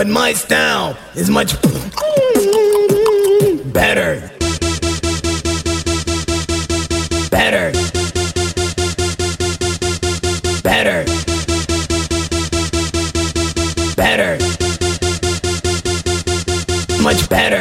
but my style is much better. Better. Better. Better. Much better.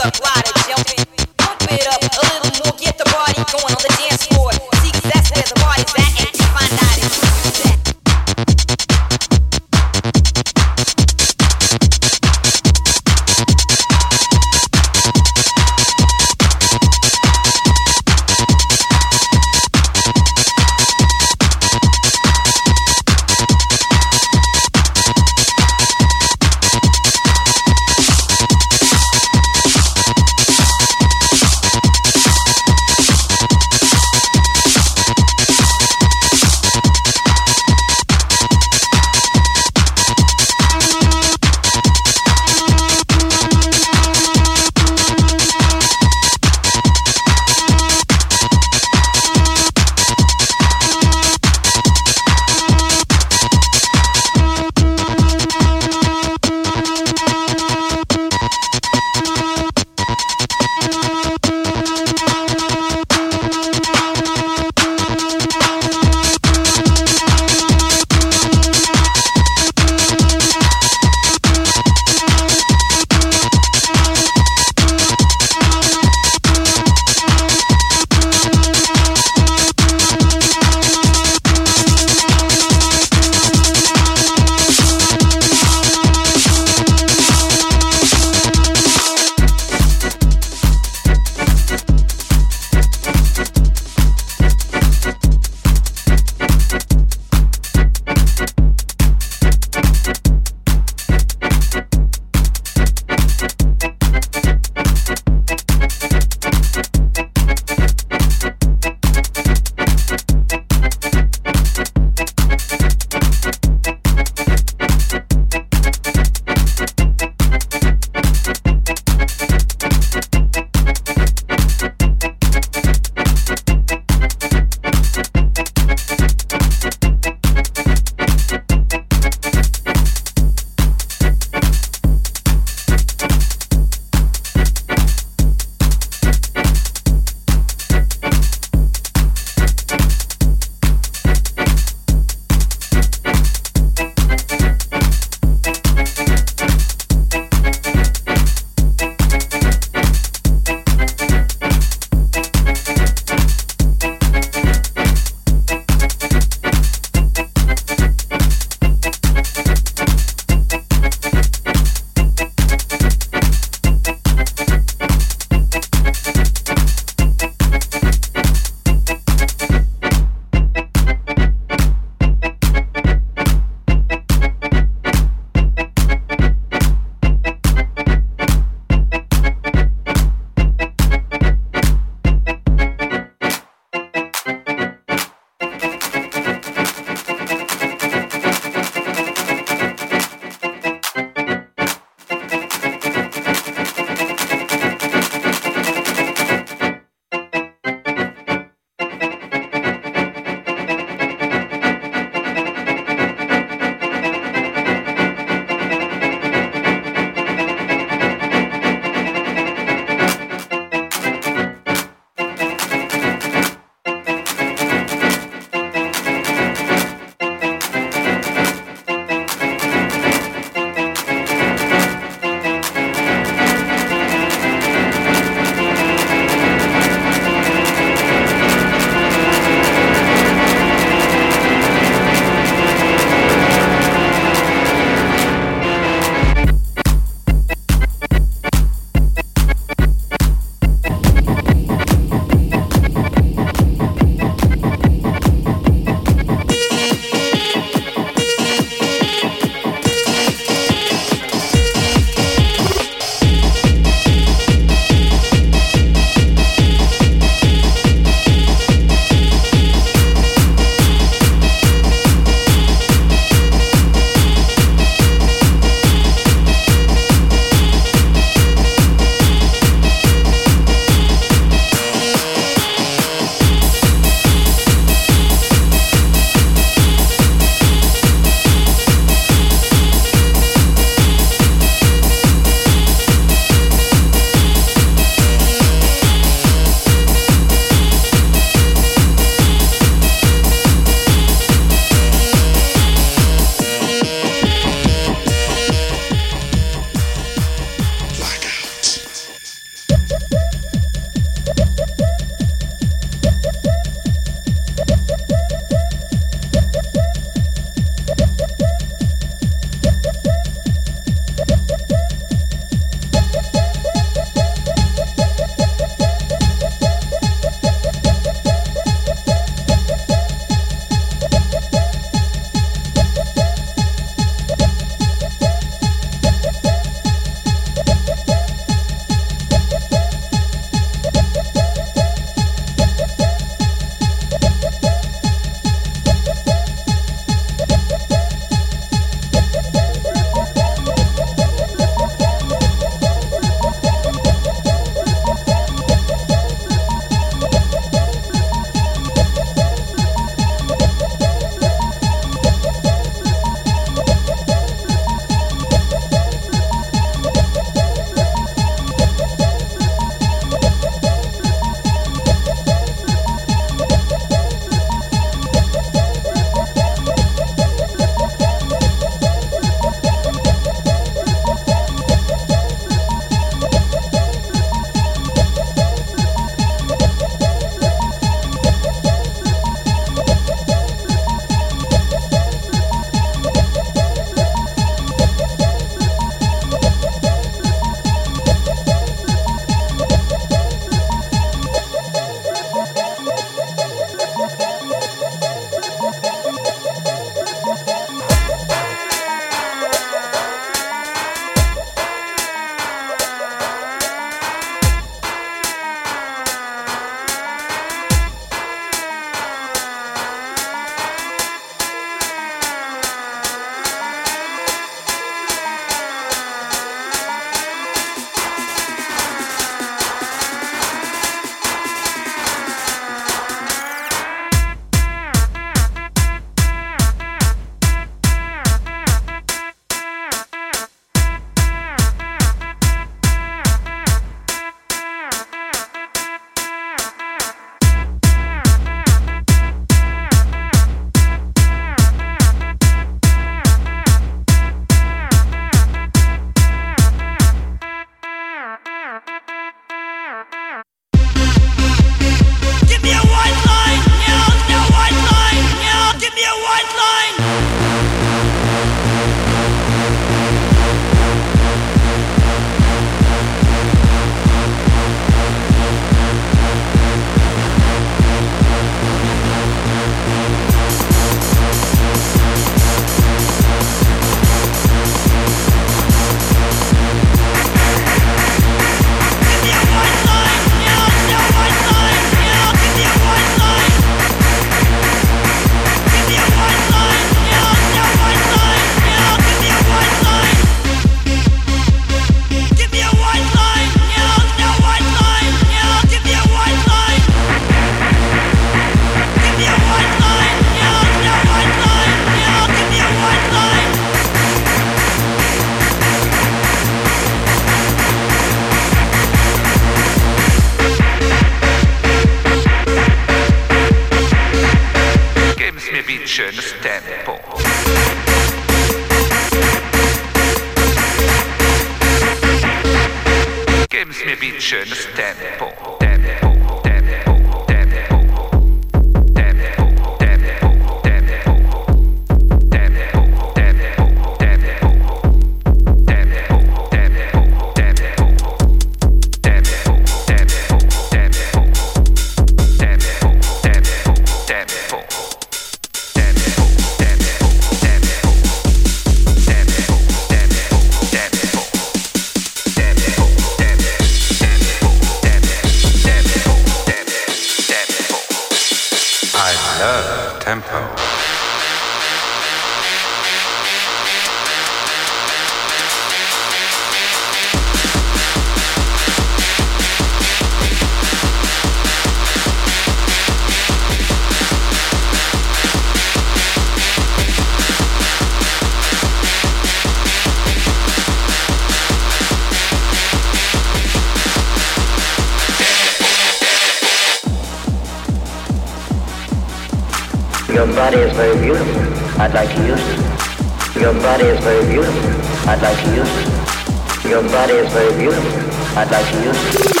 I'd like to use. Your body is very beautiful. I'd like to use. Your body is very beautiful. I'd like to use.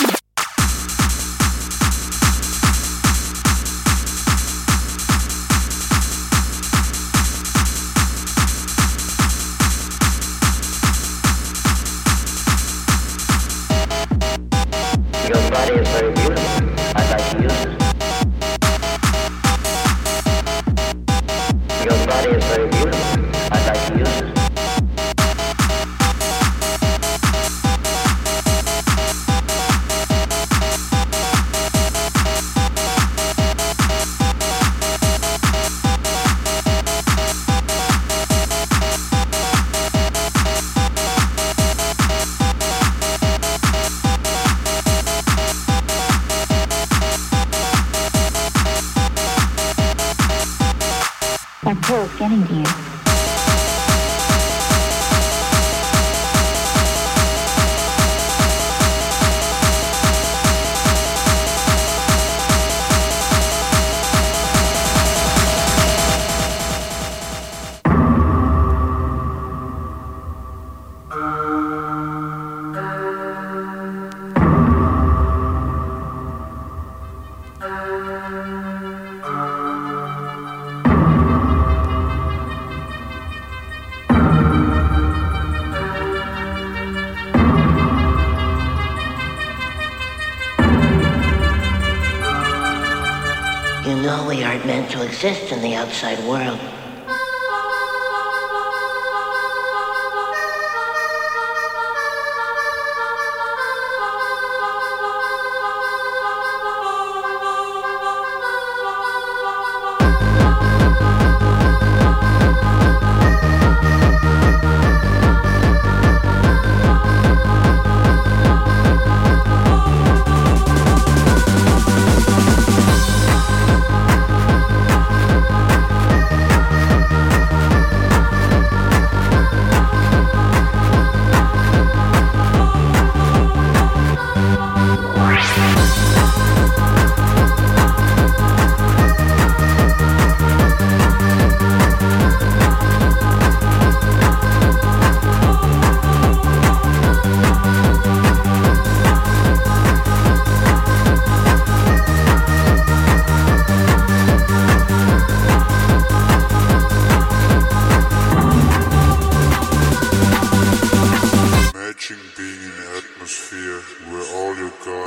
Exist in the outside world.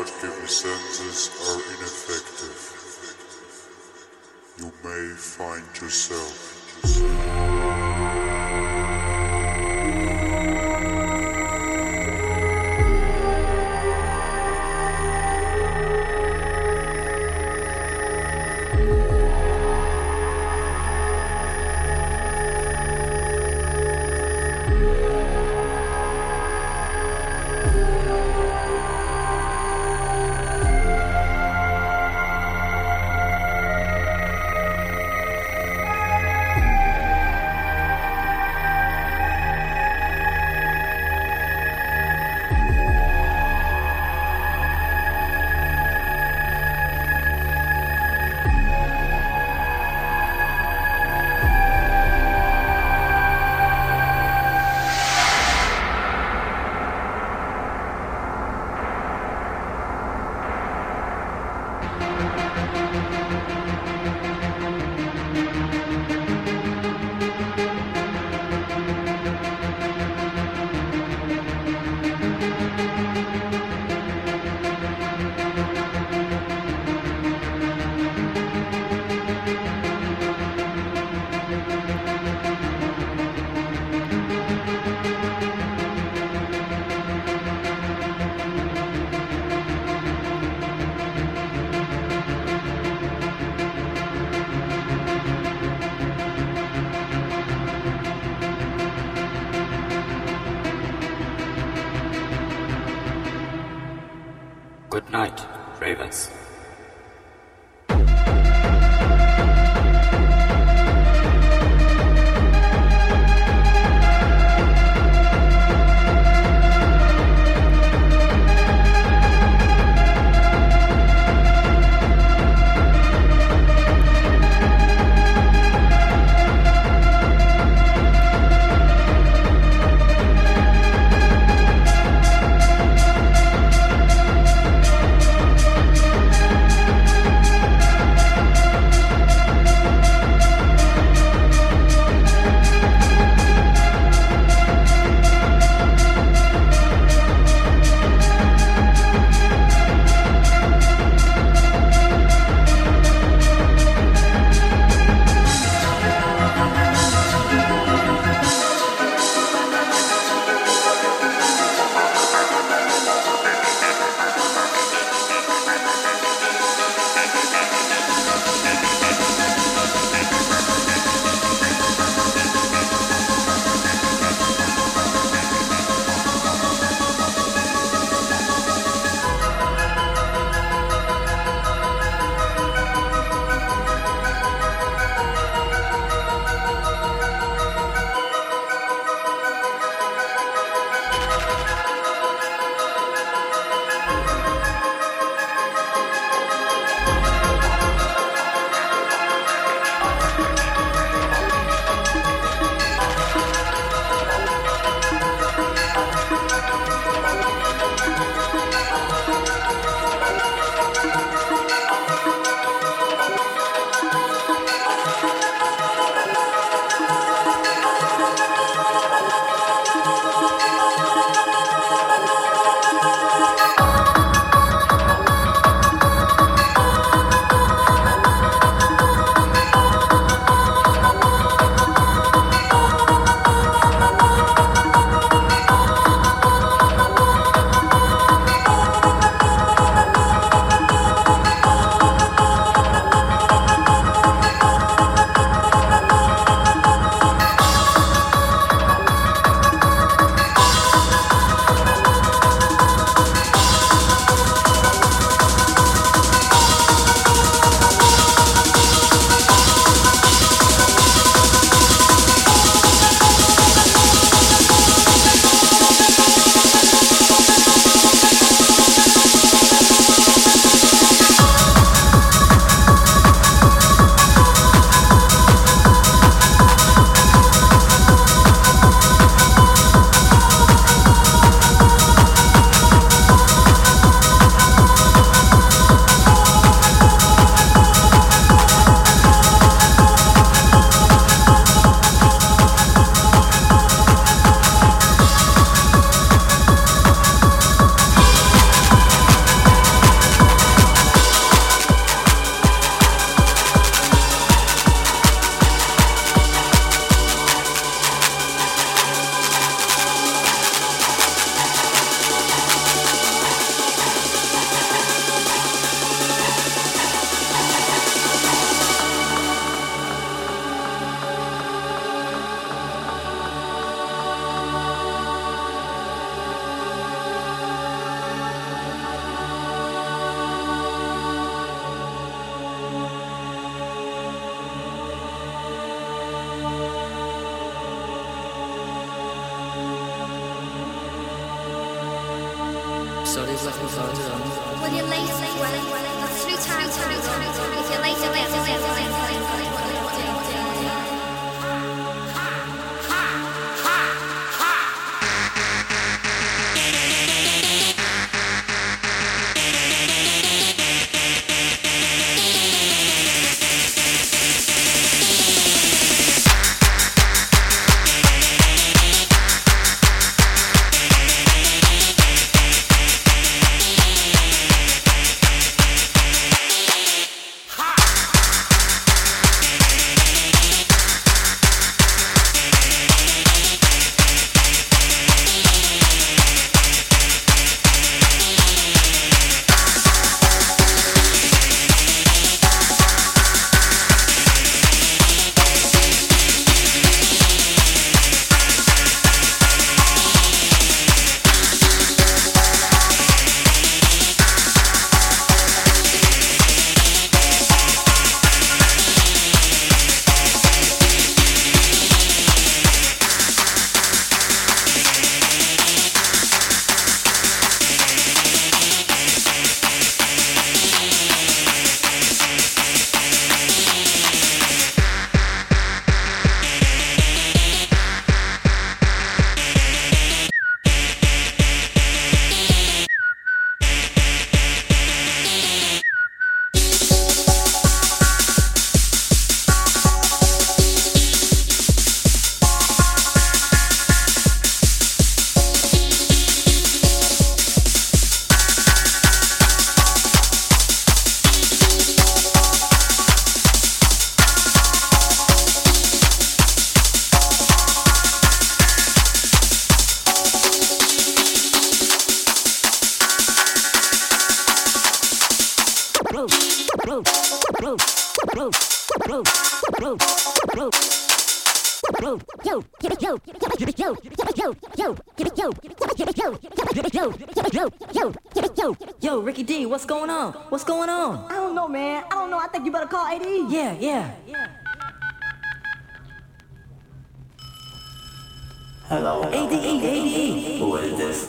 God given senses are ineffective, you may find yourself. Ravens.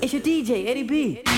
It's your DJ, Eddie B.